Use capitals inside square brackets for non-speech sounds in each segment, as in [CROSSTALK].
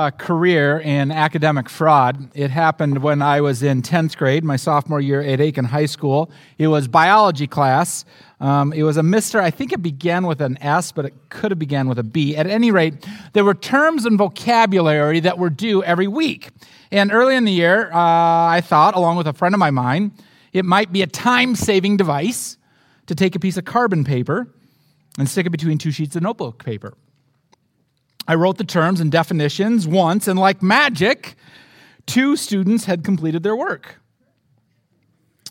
a career in academic fraud. It happened when I was in 10th grade, my sophomore year at Aiken High School. It was biology class. Um, it was a Mr. I think it began with an S, but it could have began with a B. At any rate, there were terms and vocabulary that were due every week. And early in the year, uh, I thought, along with a friend of my mine, it might be a time-saving device to take a piece of carbon paper and stick it between two sheets of notebook paper. I wrote the terms and definitions once, and like magic, two students had completed their work.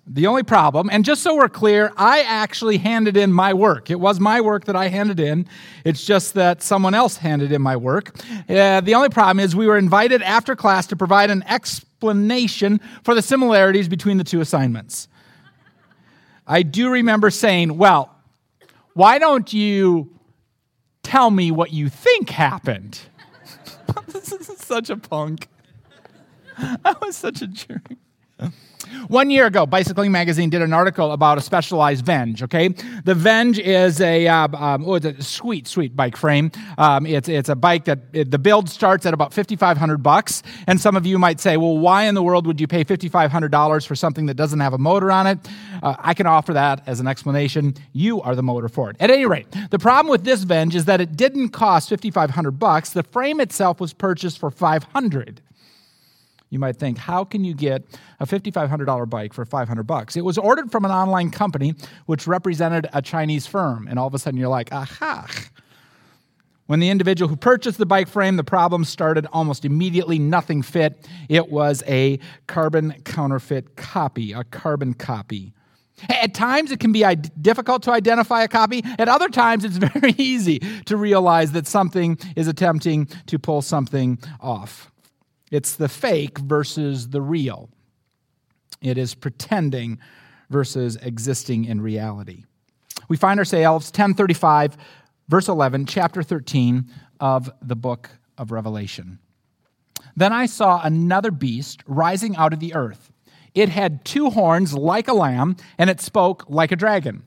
The only problem, and just so we're clear, I actually handed in my work. It was my work that I handed in. It's just that someone else handed in my work. Uh, the only problem is we were invited after class to provide an explanation for the similarities between the two assignments. I do remember saying, Well, why don't you tell me what you think happened. [LAUGHS] this is such a punk. [LAUGHS] I was such a jerk. One year ago, Bicycling Magazine did an article about a specialized Venge. Okay, the Venge is a uh, um, oh, it's a sweet, sweet bike frame. Um, it's it's a bike that it, the build starts at about fifty five hundred bucks. And some of you might say, well, why in the world would you pay fifty five hundred dollars for something that doesn't have a motor on it? Uh, I can offer that as an explanation. You are the motor for it. At any rate, the problem with this Venge is that it didn't cost fifty five hundred bucks. The frame itself was purchased for five hundred. You might think, how can you get a $5,500 bike for 500 bucks? It was ordered from an online company which represented a Chinese firm, and all of a sudden you're like, aha. When the individual who purchased the bike frame, the problem started almost immediately. Nothing fit. It was a carbon counterfeit copy, a carbon copy. At times, it can be difficult to identify a copy. At other times, it's [LAUGHS] very easy to realize that something is attempting to pull something off. It's the fake versus the real. It is pretending versus existing in reality. We find ourselves 1035 verse 11 chapter 13 of the book of Revelation. Then I saw another beast rising out of the earth. It had two horns like a lamb and it spoke like a dragon.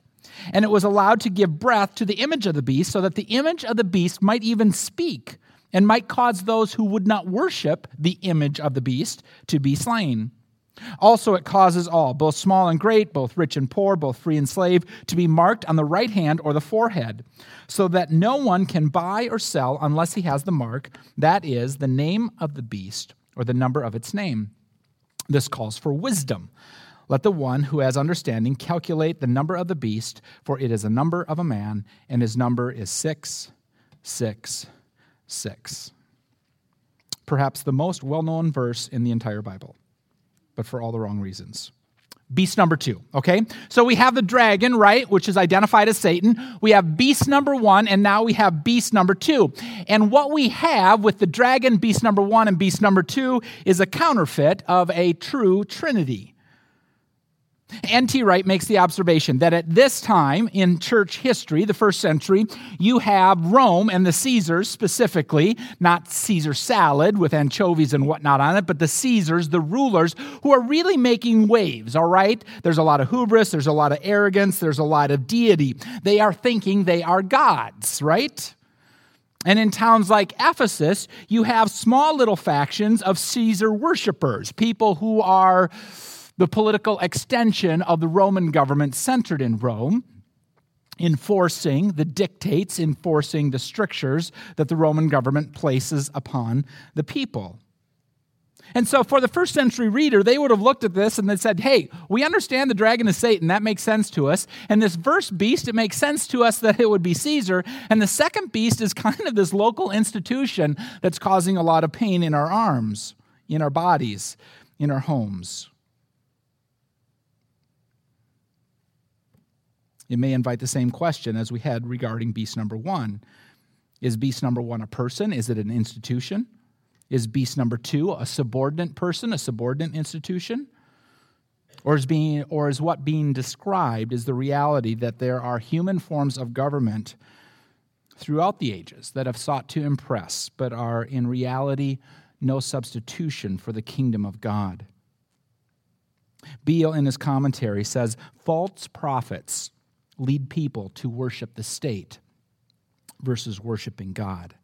and it was allowed to give breath to the image of the beast, so that the image of the beast might even speak and might cause those who would not worship the image of the beast to be slain. Also, it causes all, both small and great, both rich and poor, both free and slave, to be marked on the right hand or the forehead, so that no one can buy or sell unless he has the mark, that is, the name of the beast or the number of its name. This calls for wisdom. Let the one who has understanding calculate the number of the beast, for it is a number of a man, and his number is 666. Perhaps the most well known verse in the entire Bible, but for all the wrong reasons. Beast number two, okay? So we have the dragon, right, which is identified as Satan. We have beast number one, and now we have beast number two. And what we have with the dragon, beast number one, and beast number two is a counterfeit of a true trinity. N.T. Wright makes the observation that at this time in church history, the first century, you have Rome and the Caesars specifically, not Caesar salad with anchovies and whatnot on it, but the Caesars, the rulers, who are really making waves, all right? There's a lot of hubris, there's a lot of arrogance, there's a lot of deity. They are thinking they are gods, right? And in towns like Ephesus, you have small little factions of Caesar worshippers, people who are the political extension of the Roman government centered in Rome, enforcing the dictates, enforcing the strictures that the Roman government places upon the people. And so, for the first century reader, they would have looked at this and they said, Hey, we understand the dragon is Satan. That makes sense to us. And this first beast, it makes sense to us that it would be Caesar. And the second beast is [LAUGHS] kind of this local institution that's causing a lot of pain in our arms, in our bodies, in our homes. It may invite the same question as we had regarding beast number one. Is beast number one a person? Is it an institution? Is beast number two a subordinate person, a subordinate institution? Or is, being, or is what being described is the reality that there are human forms of government throughout the ages that have sought to impress, but are in reality no substitution for the kingdom of God. Beale, in his commentary, says false prophets lead people to worship the state versus worshiping God.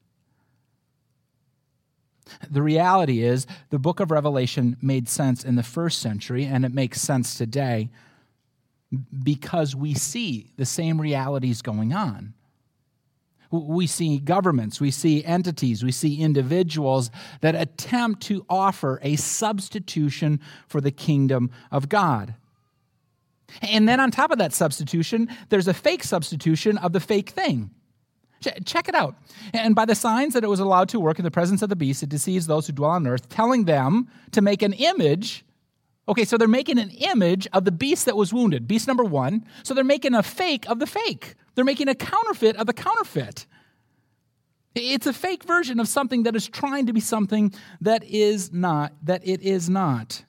The reality is, the book of Revelation made sense in the first century, and it makes sense today because we see the same realities going on. We see governments, we see entities, we see individuals that attempt to offer a substitution for the kingdom of God. And then on top of that substitution, there's a fake substitution of the fake thing. Check it out. And by the signs that it was allowed to work in the presence of the beast, it deceives those who dwell on earth, telling them to make an image. Okay, so they're making an image of the beast that was wounded, beast number one. So they're making a fake of the fake. They're making a counterfeit of the counterfeit. It's a fake version of something that is trying to be something that is not, that it is not.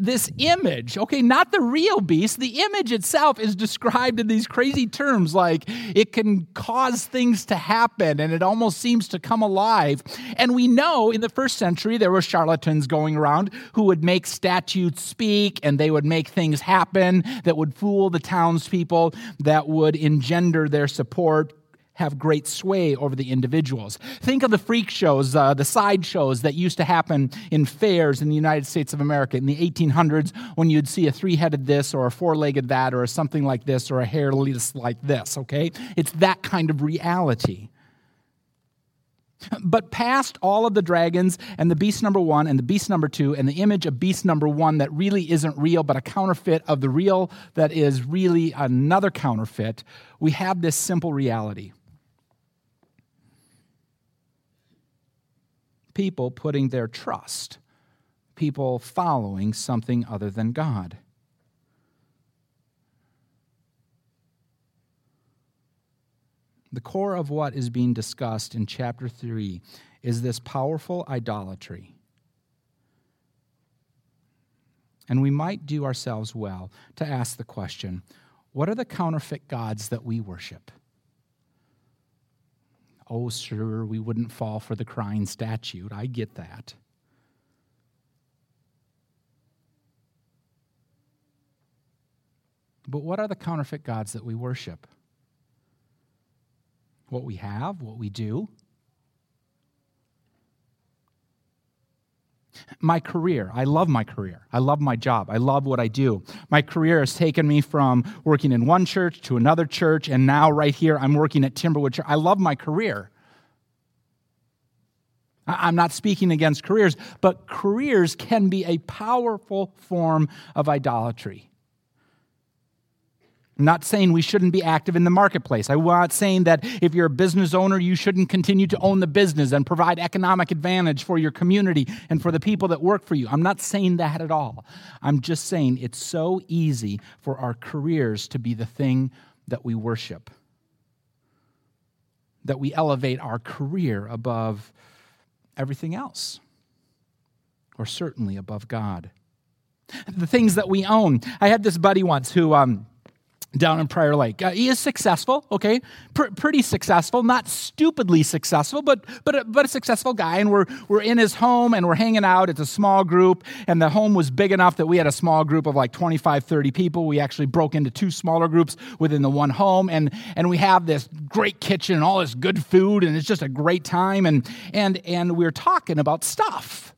This image, okay, not the real beast, the image itself is described in these crazy terms like it can cause things to happen and it almost seems to come alive. And we know in the first century there were charlatans going around who would make statues speak and they would make things happen that would fool the townspeople, that would engender their support have great sway over the individuals. Think of the freak shows, uh, the side shows that used to happen in fairs in the United States of America in the 1800s when you'd see a three headed this or a four legged that or something like this or a hairless like this, okay? It's that kind of reality. But past all of the dragons and the beast number one and the beast number two and the image of beast number one that really isn't real, but a counterfeit of the real that is really another counterfeit, we have this simple reality. People putting their trust, people following something other than God. The core of what is being discussed in chapter 3 is this powerful idolatry. And we might do ourselves well to ask the question what are the counterfeit gods that we worship? Oh, sure, we wouldn't fall for the crying statute. I get that. But what are the counterfeit gods that we worship? What we have, what we do? My career. I love my career. I love my job. I love what I do. My career has taken me from working in one church to another church, and now right here I'm working at Timberwood Church. I love my career. I'm not speaking against careers, but careers can be a powerful form of idolatry. I'm not saying we shouldn't be active in the marketplace. I'm not saying that if you're a business owner, you shouldn't continue to own the business and provide economic advantage for your community and for the people that work for you. I'm not saying that at all. I'm just saying it's so easy for our careers to be the thing that we worship, that we elevate our career above everything else, or certainly above God. The things that we own. I had this buddy once who, um, down in Prior Lake. Uh, he is successful, okay, Pr- pretty successful, not stupidly successful, but but a, but a successful guy. And we're we're in his home and we're hanging out. It's a small group, and the home was big enough that we had a small group of like 25, 30 people. We actually broke into two smaller groups within the one home, and and we have this great kitchen and all this good food, and it's just a great time. And and and we're talking about stuff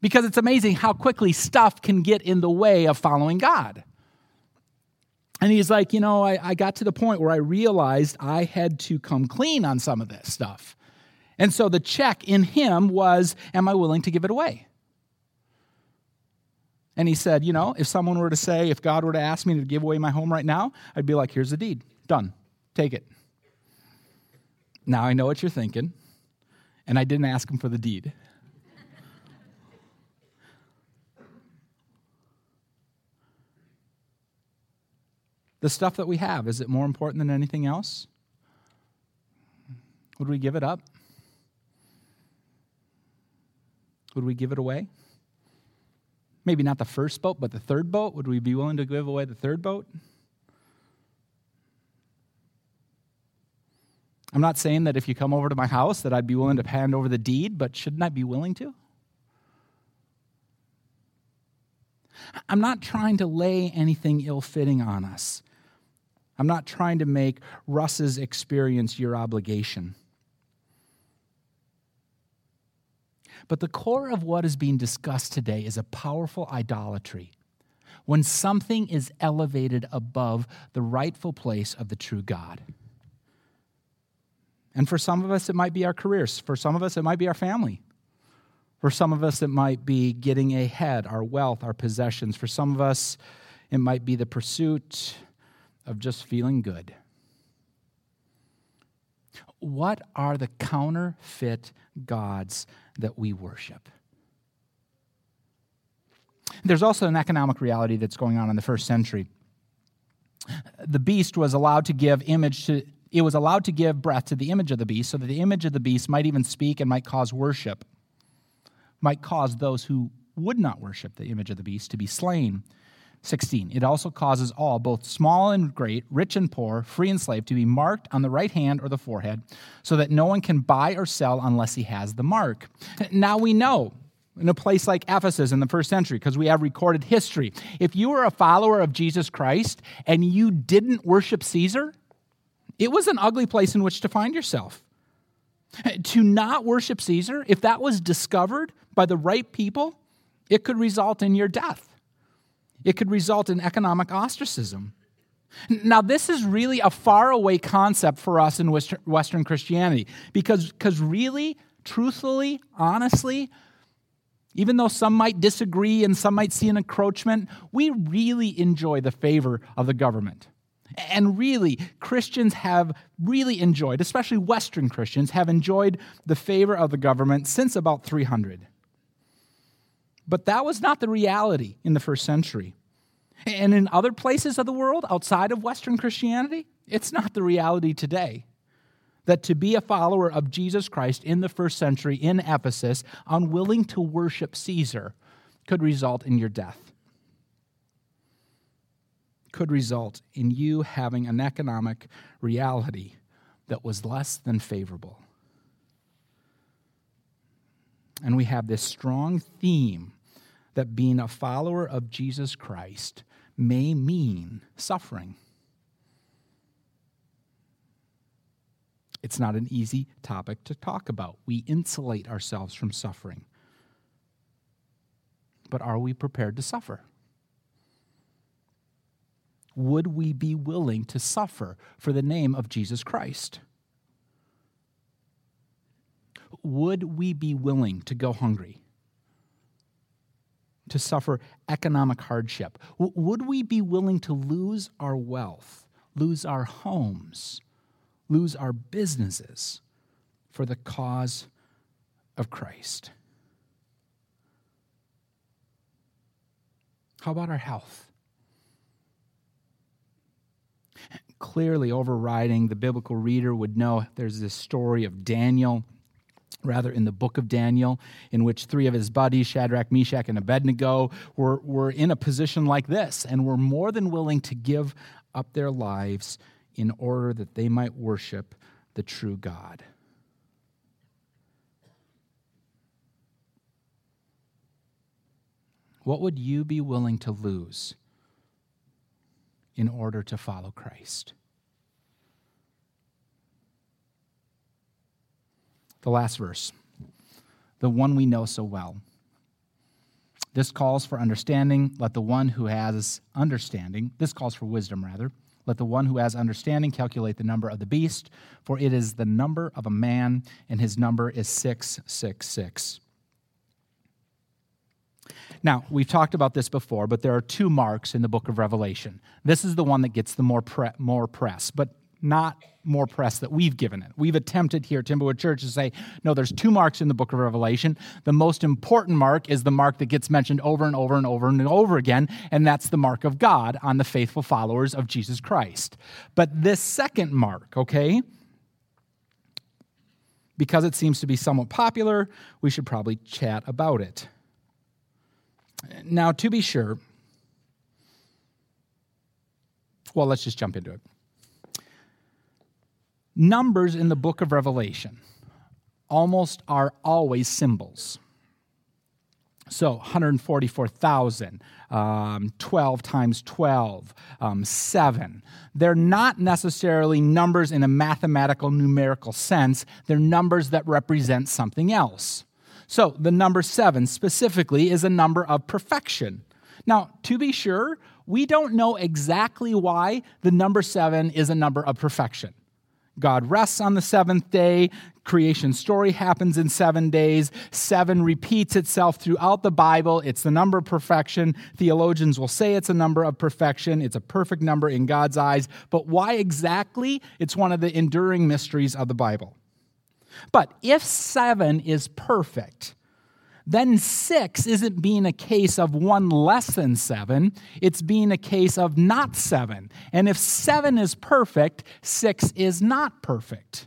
because it's amazing how quickly stuff can get in the way of following God. And he's like, you know, I, I got to the point where I realized I had to come clean on some of this stuff. And so the check in him was, Am I willing to give it away? And he said, You know, if someone were to say, if God were to ask me to give away my home right now, I'd be like, Here's the deed. Done. Take it. Now I know what you're thinking. And I didn't ask him for the deed. The stuff that we have, is it more important than anything else? Would we give it up? Would we give it away? Maybe not the first boat, but the third boat. Would we be willing to give away the third boat? I'm not saying that if you come over to my house that I'd be willing to hand over the deed, but shouldn't I be willing to? I'm not trying to lay anything ill fitting on us. I'm not trying to make Russ's experience your obligation. But the core of what is being discussed today is a powerful idolatry. When something is elevated above the rightful place of the true God. And for some of us, it might be our careers. For some of us, it might be our family. For some of us, it might be getting ahead, our wealth, our possessions. For some of us, it might be the pursuit of just feeling good. What are the counterfeit gods that we worship? There's also an economic reality that's going on in the first century. The beast was allowed to give image to it was allowed to give breath to the image of the beast so that the image of the beast might even speak and might cause worship might cause those who would not worship the image of the beast to be slain. 16. It also causes all, both small and great, rich and poor, free and slave, to be marked on the right hand or the forehead, so that no one can buy or sell unless he has the mark. Now we know in a place like Ephesus in the first century, because we have recorded history. If you were a follower of Jesus Christ and you didn't worship Caesar, it was an ugly place in which to find yourself. To not worship Caesar, if that was discovered by the right people, it could result in your death. It could result in economic ostracism. Now, this is really a faraway concept for us in Western Christianity because, because really, truthfully, honestly, even though some might disagree and some might see an encroachment, we really enjoy the favor of the government. And really, Christians have really enjoyed, especially Western Christians, have enjoyed the favor of the government since about 300. But that was not the reality in the first century. And in other places of the world outside of Western Christianity, it's not the reality today. That to be a follower of Jesus Christ in the first century in Ephesus, unwilling to worship Caesar, could result in your death could result in you having an economic reality that was less than favorable. And we have this strong theme that being a follower of Jesus Christ may mean suffering. It's not an easy topic to talk about. We insulate ourselves from suffering. But are we prepared to suffer? would we be willing to suffer for the name of Jesus Christ? Would we be willing to go hungry? To suffer economic hardship? would we be willing to lose our wealth, lose our homes, lose our businesses for the cause of Christ? How about our health? clearly overriding the biblical reader would know there's this story of Daniel rather in the book of Daniel, in which three of his buddies, Shadrach, Meshach, and Abednego, were, were in a position like this and were more than willing to give up their lives in order that they might worship the true God. What would you be willing to lose in order to follow Christ. The last verse, the one we know so well. This calls for understanding. Let the one who has understanding, this calls for wisdom, rather. Let the one who has understanding calculate the number of the beast, for it is the number of a man, and his number is 666. Now, we've talked about this before, but there are two marks in the book of Revelation. This is the one that gets the more, pre- more press, but not more press that we've given it. We've attempted here at Timberwood Church to say, no, there's two marks in the book of Revelation. The most important mark is the mark that gets mentioned over and over and over and over again, and that's the mark of God on the faithful followers of Jesus Christ. But this second mark, okay, because it seems to be somewhat popular, we should probably chat about it. Now, to be sure, well, let's just jump into it. Numbers in the book of Revelation almost are always symbols. So 144,000, um, 12 times 12, um, 7. They're not necessarily numbers in a mathematical, numerical sense, they're numbers that represent something else. So the number 7 specifically is a number of perfection. Now, to be sure, we don't know exactly why the number 7 is a number of perfection. God rests on the seventh day. Creation story happens in seven days. Seven repeats itself throughout the Bible. It's the number of perfection. Theologians will say it's a number of perfection. It's a perfect number in God's eyes. But why exactly? It's one of the enduring mysteries of the Bible. But if seven is perfect, then six isn't being a case of one less than seven, it's being a case of not seven. And if seven is perfect, six is not perfect.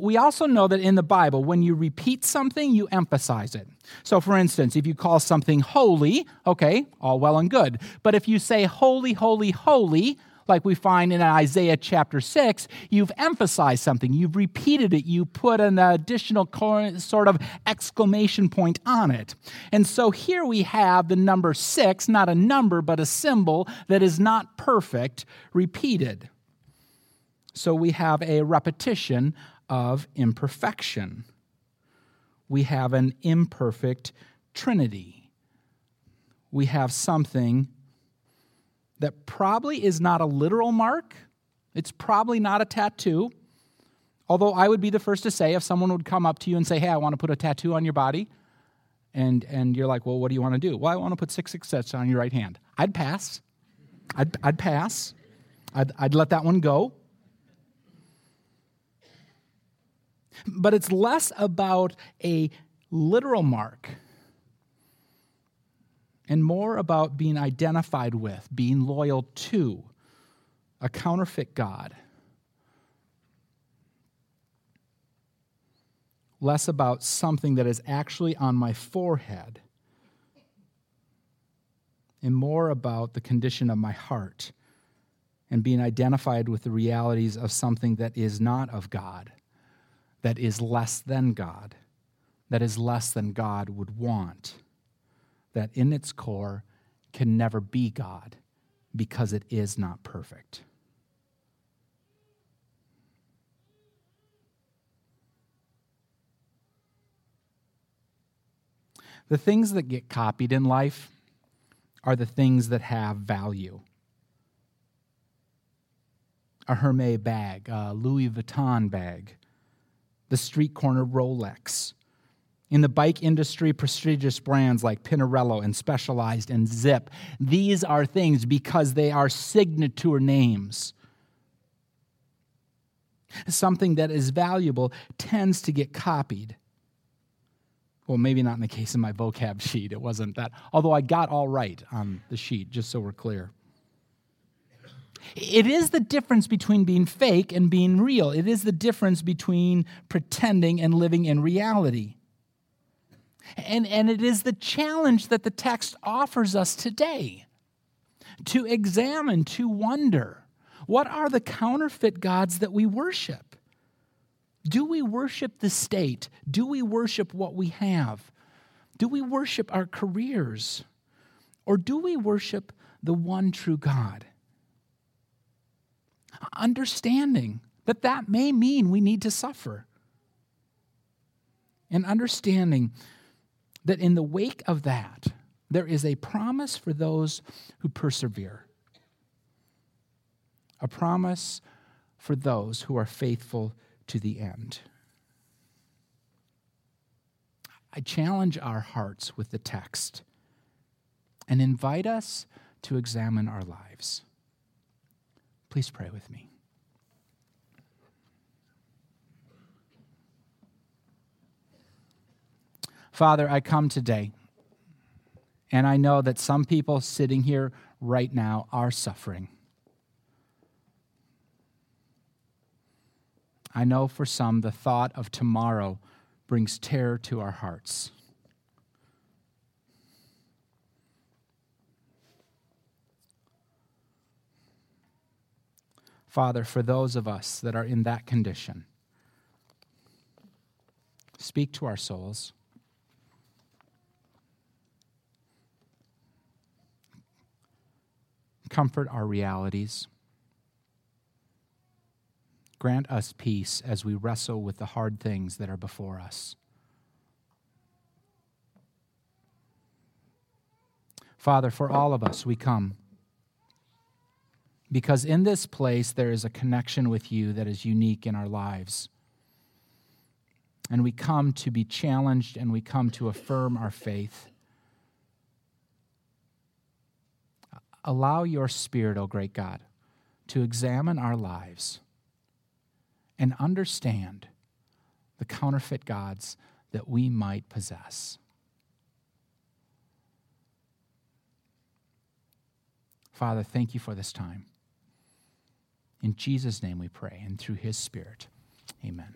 We also know that in the Bible, when you repeat something, you emphasize it. So, for instance, if you call something holy, okay, all well and good. But if you say holy, holy, holy, like we find in Isaiah chapter 6, you've emphasized something, you've repeated it, you put an additional sort of exclamation point on it. And so here we have the number 6, not a number, but a symbol that is not perfect, repeated. So we have a repetition of imperfection. We have an imperfect trinity. We have something that probably is not a literal mark. It's probably not a tattoo. Although I would be the first to say if someone would come up to you and say, Hey, I want to put a tattoo on your body, and, and you're like, Well, what do you want to do? Well, I want to put six 666 on your right hand. I'd pass. I'd, I'd pass. I'd, I'd let that one go. But it's less about a literal mark and more about being identified with, being loyal to a counterfeit God. Less about something that is actually on my forehead, and more about the condition of my heart and being identified with the realities of something that is not of God, that is less than God, that is less than God would want that in its core can never be God because it is not perfect. The things that get copied in life are the things that have value. A Hermes bag, a Louis Vuitton bag, the street corner Rolex, in the bike industry, prestigious brands like Pinarello and Specialized and Zipp. These are things because they are signature names. Something that is valuable tends to get copied. Well, maybe not in the case of my vocab sheet. It wasn't that, although I got all right on the sheet, just so we're clear. It is the difference between being fake and being real. It is the difference between pretending and living in reality. And, and it is the challenge that the text offers us today to examine, to wonder what are the counterfeit gods that we worship? Do we worship the state? Do we worship what we have? Do we worship our careers? Or do we worship the one true God? Understanding that that may mean we need to suffer. And understanding that in the wake of that, there is a promise for those who persevere, a promise for those who are faithful to the end. I challenge our hearts with the text and invite us to examine our lives. Please pray with me. Father, I come today, and I know that some people sitting here right now are suffering. I know for some the thought of tomorrow brings terror to our hearts. Father, for those of us that are in that condition, speak to our souls. Comfort our realities. Grant us peace as we wrestle with the hard things that are before us. Father, for all of us, we come. Because in this place, there is a connection with you that is unique in our lives. And we come to be challenged and we come to affirm our faith. Allow your Spirit, O great God, to examine our lives and understand the counterfeit gods that we might possess. Father, thank you for this time. In Jesus' name we pray, and through his Spirit. Amen.